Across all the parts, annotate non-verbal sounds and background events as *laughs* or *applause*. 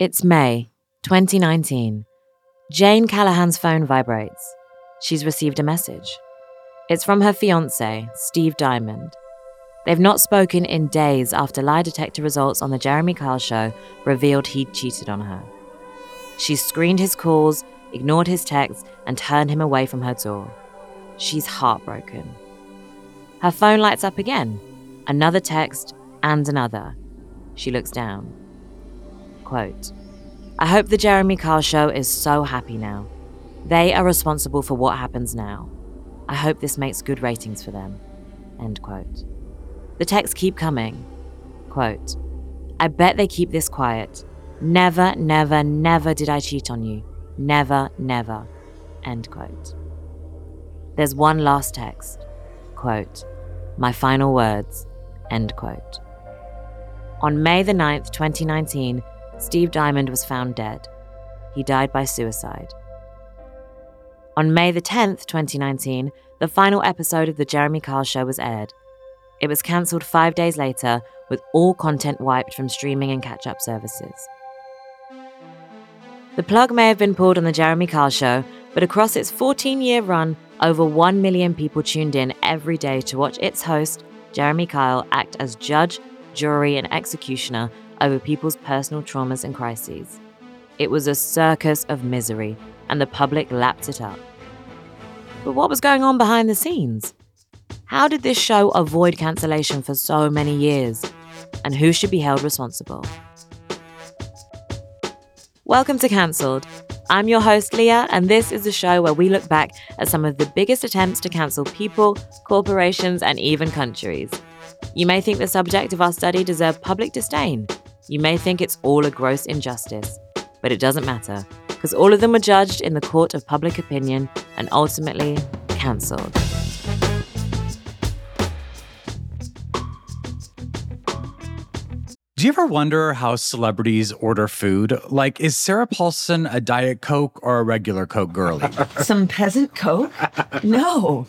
It's May 2019. Jane Callaghan's phone vibrates. She's received a message. It's from her fiance, Steve Dymond. They've not spoken in days after lie detector results on The Jeremy Kyle Show revealed he'd cheated on her. She's screened his calls, ignored his texts, and turned him away from her door. She's heartbroken. Her phone lights up again. Another text and another. She looks down. Quote I hope the Jeremy Kyle show is so happy now. They are responsible for what happens now. I hope this makes good ratings for them. End quote. The texts keep coming. Quote I bet they keep this quiet. Never, never, never did I cheat on you. Never, never. End quote. There's one last text. Quote My final words. End quote. On May the 9th, 2019, Steve Dymond was found dead. He died by suicide. On May the 10th, 2019, the final episode of The Jeremy Kyle Show was aired. It was cancelled five days later, with all content wiped from streaming and catch up services. The plug may have been pulled on The Jeremy Kyle Show, but across its 14 year run, over 1 million people tuned in every day to watch its host, Jeremy Kyle, act as judge, jury, and executioner over people's personal traumas and crises. It was a circus of misery, and the public lapped it up. But what was going on behind the scenes? How did this show avoid cancellation for so many years? And who should be held responsible? Welcome to Cancelled. I'm your host, Leah, and this is the show where we look back at some of the biggest attempts to cancel people, corporations, and even countries. You may think the subject of our study deserved public disdain, you may think it's all a gross injustice, but it doesn't matter, because all of them were judged in the court of public opinion and ultimately cancelled. Do you ever wonder how celebrities order food? Like, is Sarah Paulson a Diet Coke or a regular Coke girlie? *laughs* Some peasant Coke? No.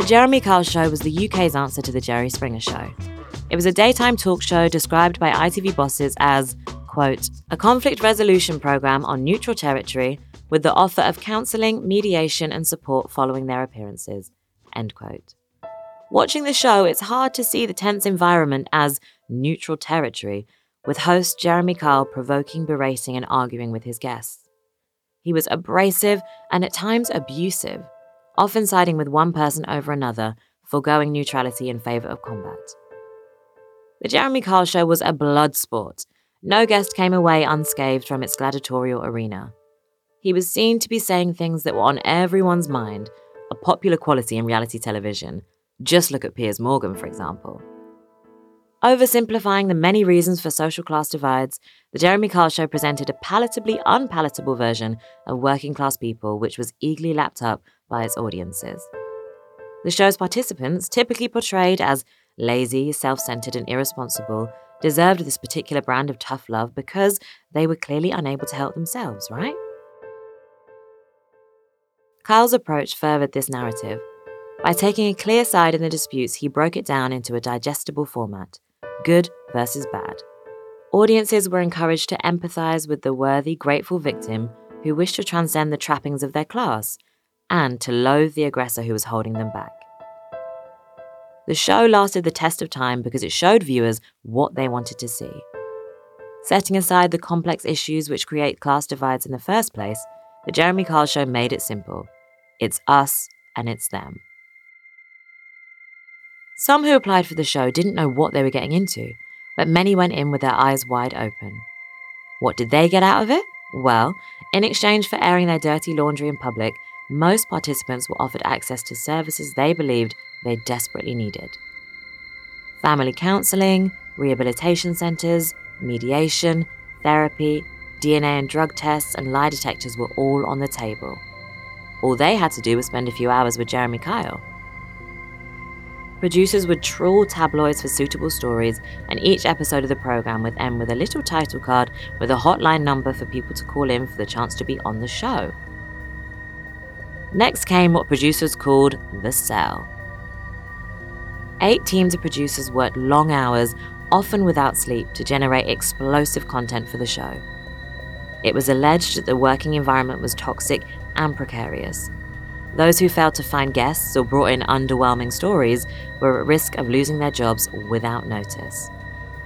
The Jeremy Kyle Show was the UK's answer to The Jerry Springer Show. It was a daytime talk show described by ITV bosses as, quote, a conflict resolution programme on neutral territory with the offer of counselling, mediation, and support following their appearances, end quote. Watching the show, it's hard to see the tense environment as neutral territory, with host Jeremy Kyle provoking, berating, and arguing with his guests. He was abrasive and at times abusive often siding with one person over another, foregoing neutrality in favour of combat. The Jeremy Kyle show was a blood sport. No guest came away unscathed from its gladiatorial arena. He was seen to be saying things that were on everyone's mind, a popular quality in reality television. Just look at Piers Morgan, for example. Oversimplifying the many reasons for social class divides, the Jeremy Kyle Show presented a palatably unpalatable version of working class people, which was eagerly lapped up by its audiences. The show's participants, typically portrayed as lazy, self centered, and irresponsible, deserved this particular brand of tough love because they were clearly unable to help themselves, right? Kyle's approach furthered this narrative. By taking a clear side in the disputes, he broke it down into a digestible format good versus bad. Audiences were encouraged to empathize with the worthy, grateful victim who wished to transcend the trappings of their class and to loathe the aggressor who was holding them back. The show lasted the test of time because it showed viewers what they wanted to see. Setting aside the complex issues which create class divides in the first place, the Jeremy Kyle show made it simple. It's us and it's them. Some who applied for the show didn't know what they were getting into, but many went in with their eyes wide open. What did they get out of it? Well, in exchange for airing their dirty laundry in public, most participants were offered access to services they believed they desperately needed family counselling, rehabilitation centres, mediation, therapy, DNA and drug tests, and lie detectors were all on the table. All they had to do was spend a few hours with Jeremy Kyle. Producers would trawl tabloids for suitable stories, and each episode of the program would end with a little title card with a hotline number for people to call in for the chance to be on the show. Next came what producers called the cell. Eight teams of producers worked long hours, often without sleep, to generate explosive content for the show. It was alleged that the working environment was toxic and precarious. Those who failed to find guests or brought in underwhelming stories were at risk of losing their jobs without notice.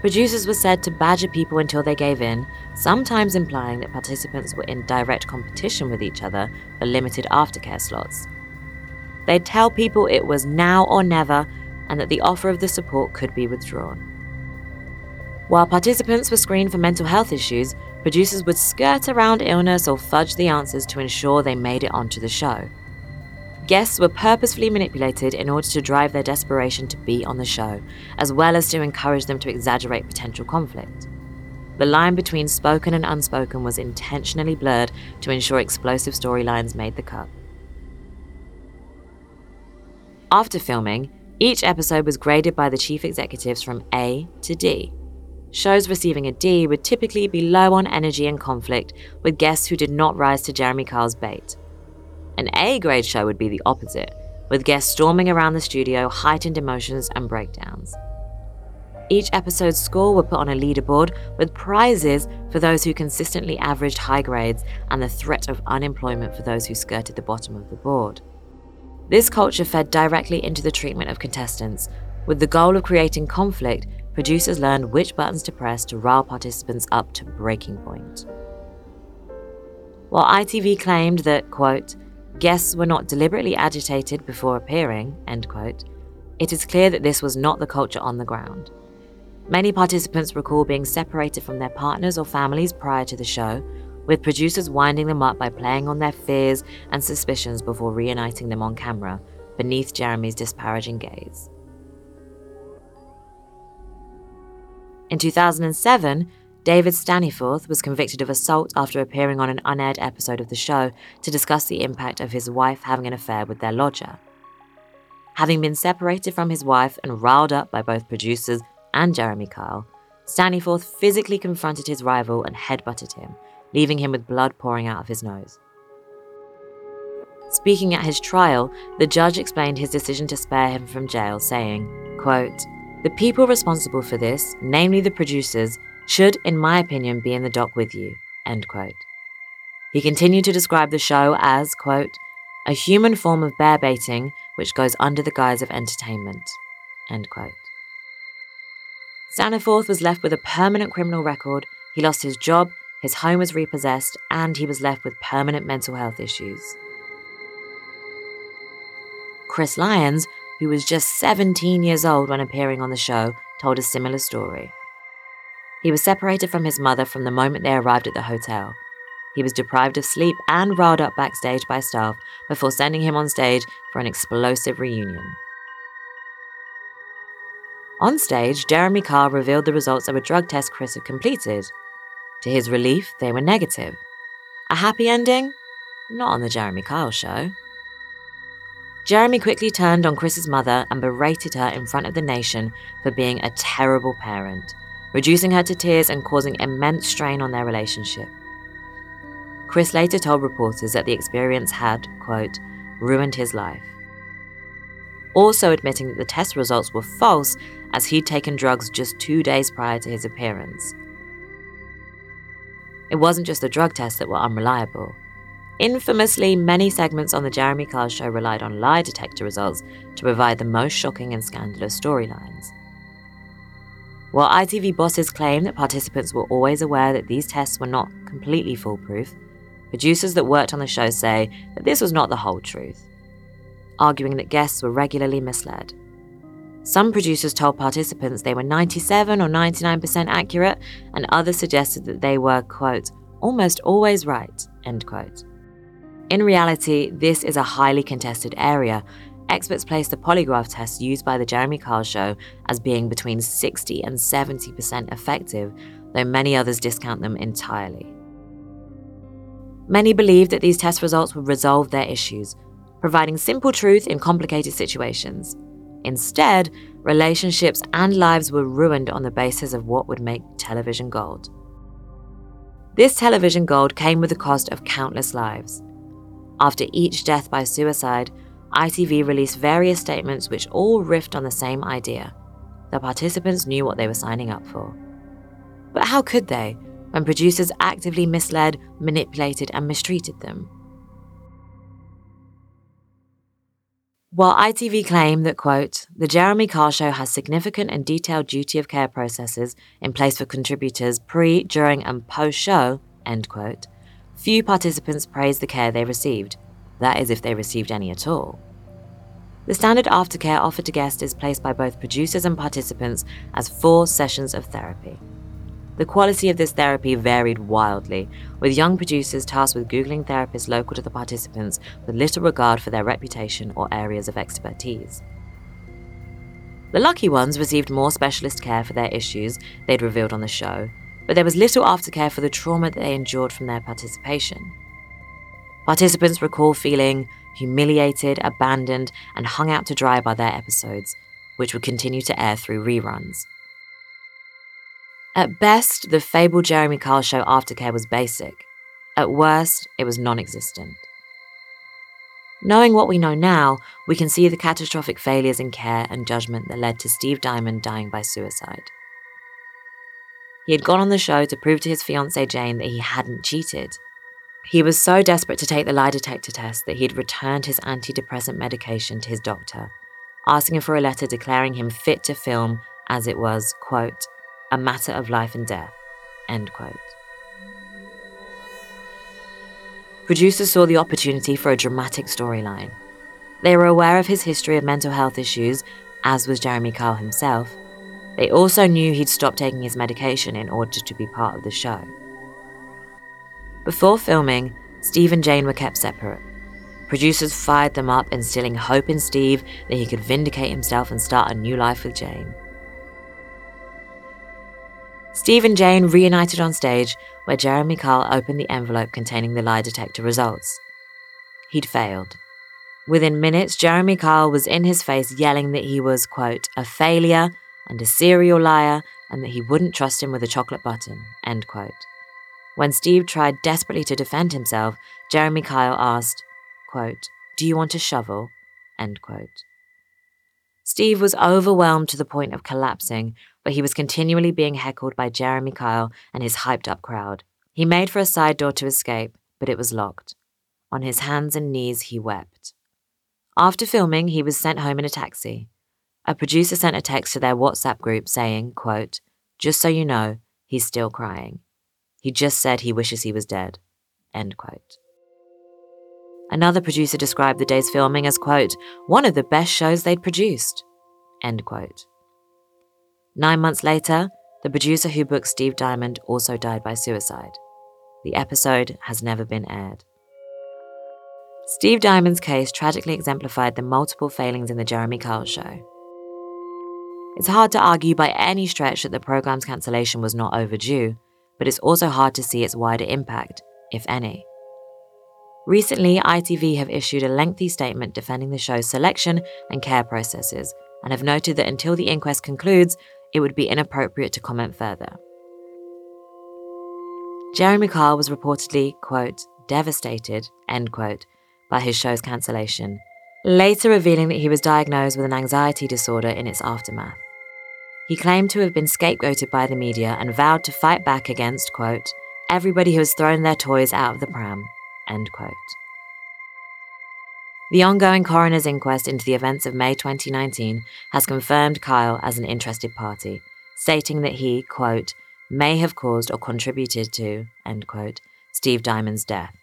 Producers were said to badger people until they gave in, sometimes implying that participants were in direct competition with each other for limited aftercare slots. They'd tell people it was now or never and that the offer of the support could be withdrawn. While participants were screened for mental health issues, producers would skirt around illness or fudge the answers to ensure they made it onto the show. Guests were purposefully manipulated in order to drive their desperation to be on the show, as well as to encourage them to exaggerate potential conflict. The line between spoken and unspoken was intentionally blurred to ensure explosive storylines made the cut. After filming, each episode was graded by the chief executives from A to D. Shows receiving a D would typically be low on energy and conflict, with guests who did not rise to Jeremy Kyle's bait. An A grade show would be the opposite, with guests storming around the studio, heightened emotions, and breakdowns. Each episode's score would put on a leaderboard with prizes for those who consistently averaged high grades and the threat of unemployment for those who skirted the bottom of the board. This culture fed directly into the treatment of contestants. With the goal of creating conflict, producers learned which buttons to press to rile participants up to breaking point. While ITV claimed that, quote, Guests were not deliberately agitated before appearing, end quote. It is clear that this was not the culture on the ground. Many participants recall being separated from their partners or families prior to the show, with producers winding them up by playing on their fears and suspicions before reuniting them on camera, beneath Jeremy's disparaging gaze. In 2007, David Staniforth was convicted of assault after appearing on an unaired episode of the show to discuss the impact of his wife having an affair with their lodger. Having been separated from his wife and riled up by both producers and Jeremy Kyle, Staniforth physically confronted his rival and headbutted him, leaving him with blood pouring out of his nose. Speaking at his trial, the judge explained his decision to spare him from jail, saying, quote, The people responsible for this, namely the producers, should, in my opinion, be in the dock with you. End quote. He continued to describe the show as, quote, a human form of bear baiting which goes under the guise of entertainment. End quote. Staniforth was left with a permanent criminal record, he lost his job, his home was repossessed, and he was left with permanent mental health issues. Chris Lyons, who was just 17 years old when appearing on the show, told a similar story. He was separated from his mother from the moment they arrived at the hotel. He was deprived of sleep and riled up backstage by staff before sending him on stage for an explosive reunion. On stage, Jeremy Kyle revealed the results of a drug test Chris had completed. To his relief, they were negative. A happy ending? Not on the Jeremy Kyle show. Jeremy quickly turned on Chris's mother and berated her in front of the nation for being a terrible parent reducing her to tears and causing immense strain on their relationship. Chris later told reporters that the experience had, quote, ruined his life. Also admitting that the test results were false as he'd taken drugs just two days prior to his appearance. It wasn't just the drug tests that were unreliable. Infamously, many segments on the Jeremy Kyle show relied on lie detector results to provide the most shocking and scandalous storylines. While ITV bosses claim that participants were always aware that these tests were not completely foolproof, producers that worked on the show say that this was not the whole truth, arguing that guests were regularly misled. Some producers told participants they were 97 or 99% accurate, and others suggested that they were, quote, almost always right, end quote. In reality, this is a highly contested area, Experts place the polygraph test used by the Jeremy Kyle show as being between 60 and 70% effective, though many others discount them entirely. Many believed that these test results would resolve their issues, providing simple truth in complicated situations. Instead, relationships and lives were ruined on the basis of what would make television gold. This television gold came with the cost of countless lives. After each death by suicide, ITV released various statements which all riffed on the same idea. The participants knew what they were signing up for. But how could they, when producers actively misled, manipulated, and mistreated them? While ITV claimed that, quote, the Jeremy Kyle show has significant and detailed duty of care processes in place for contributors pre, during, and post show, end quote, few participants praised the care they received. That is, if they received any at all. The standard aftercare offered to guests is placed by both producers and participants as four sessions of therapy. The quality of this therapy varied wildly, with young producers tasked with Googling therapists local to the participants with little regard for their reputation or areas of expertise. The lucky ones received more specialist care for their issues they'd revealed on the show, but there was little aftercare for the trauma that they endured from their participation. Participants recall feeling humiliated, abandoned, and hung out to dry by their episodes, which would continue to air through reruns. At best, the fabled Jeremy Kyle show aftercare was basic. At worst, it was non existent. Knowing what we know now, we can see the catastrophic failures in care and judgment that led to Steve Dymond dying by suicide. He had gone on the show to prove to his fiancée Jane that he hadn't cheated. He was so desperate to take the lie detector test that he had returned his antidepressant medication to his doctor, asking him for a letter declaring him fit to film as it was, quote, a matter of life and death. End quote. Producers saw the opportunity for a dramatic storyline. They were aware of his history of mental health issues, as was Jeremy Kyle himself. They also knew he'd stopped taking his medication in order to be part of the show. Before filming, Steve and Jane were kept separate. Producers fired them up, instilling hope in Steve that he could vindicate himself and start a new life with Jane. Steve and Jane reunited on stage, where Jeremy Kyle opened the envelope containing the lie detector results. He'd failed. Within minutes, Jeremy Kyle was in his face yelling that he was, quote, a failure and a serial liar and that he wouldn't trust him with a chocolate button, end quote. When Steve tried desperately to defend himself, Jeremy Kyle asked, quote, Do you want a shovel? End quote. Steve was overwhelmed to the point of collapsing, but he was continually being heckled by Jeremy Kyle and his hyped up crowd. He made for a side door to escape, but it was locked. On his hands and knees, he wept. After filming, he was sent home in a taxi. A producer sent a text to their WhatsApp group saying, quote, Just so you know, he's still crying. He just said he wishes he was dead. End quote. Another producer described the day's filming as, quote, one of the best shows they'd produced. End quote. Nine months later, the producer who booked Steve Dymond also died by suicide. The episode has never been aired. Steve Dymond's case tragically exemplified the multiple failings in the Jeremy Kyle show. It's hard to argue by any stretch that the program's cancellation was not overdue, but it's also hard to see its wider impact, if any. Recently, ITV have issued a lengthy statement defending the show's selection and care processes and have noted that until the inquest concludes, it would be inappropriate to comment further. Jeremy Kyle was reportedly, quote, devastated, end quote, by his show's cancellation, later revealing that he was diagnosed with an anxiety disorder in its aftermath. He claimed to have been scapegoated by the media and vowed to fight back against, quote, everybody who has thrown their toys out of the pram, end quote. The ongoing coroner's inquest into the events of May 2019 has confirmed Kyle as an interested party, stating that he, quote, may have caused or contributed to, end quote, Steve Dymond's death.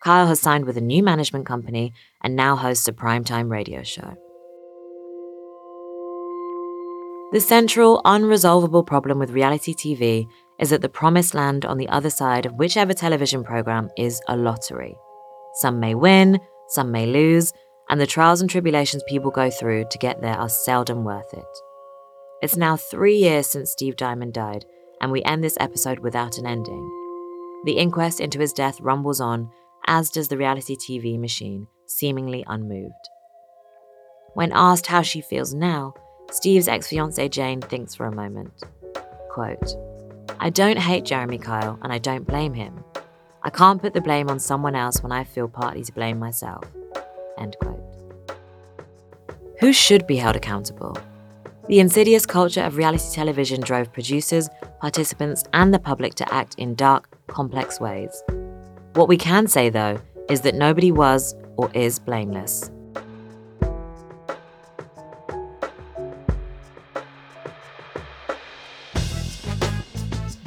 Kyle has signed with a new management company and now hosts a primetime radio show. The central, unresolvable problem with reality TV is that the promised land on the other side of whichever television program is a lottery. Some may win, some may lose, and the trials and tribulations people go through to get there are seldom worth it. It's now three years since Steve Dymond died, and we end this episode without an ending. The inquest into his death rumbles on, as does the reality TV machine, seemingly unmoved. When asked how she feels now, Steve's ex fiancee Jane thinks for a moment. Quote, I don't hate Jeremy Kyle and I don't blame him. I can't put the blame on someone else when I feel partly to blame myself. End quote. Who should be held accountable? The insidious culture of reality television drove producers, participants, and the public to act in dark, complex ways. What we can say, though, is that nobody was or is blameless.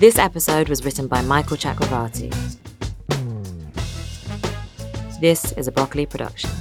This episode was written by Michael Chakravarty. This is a Broccoli production.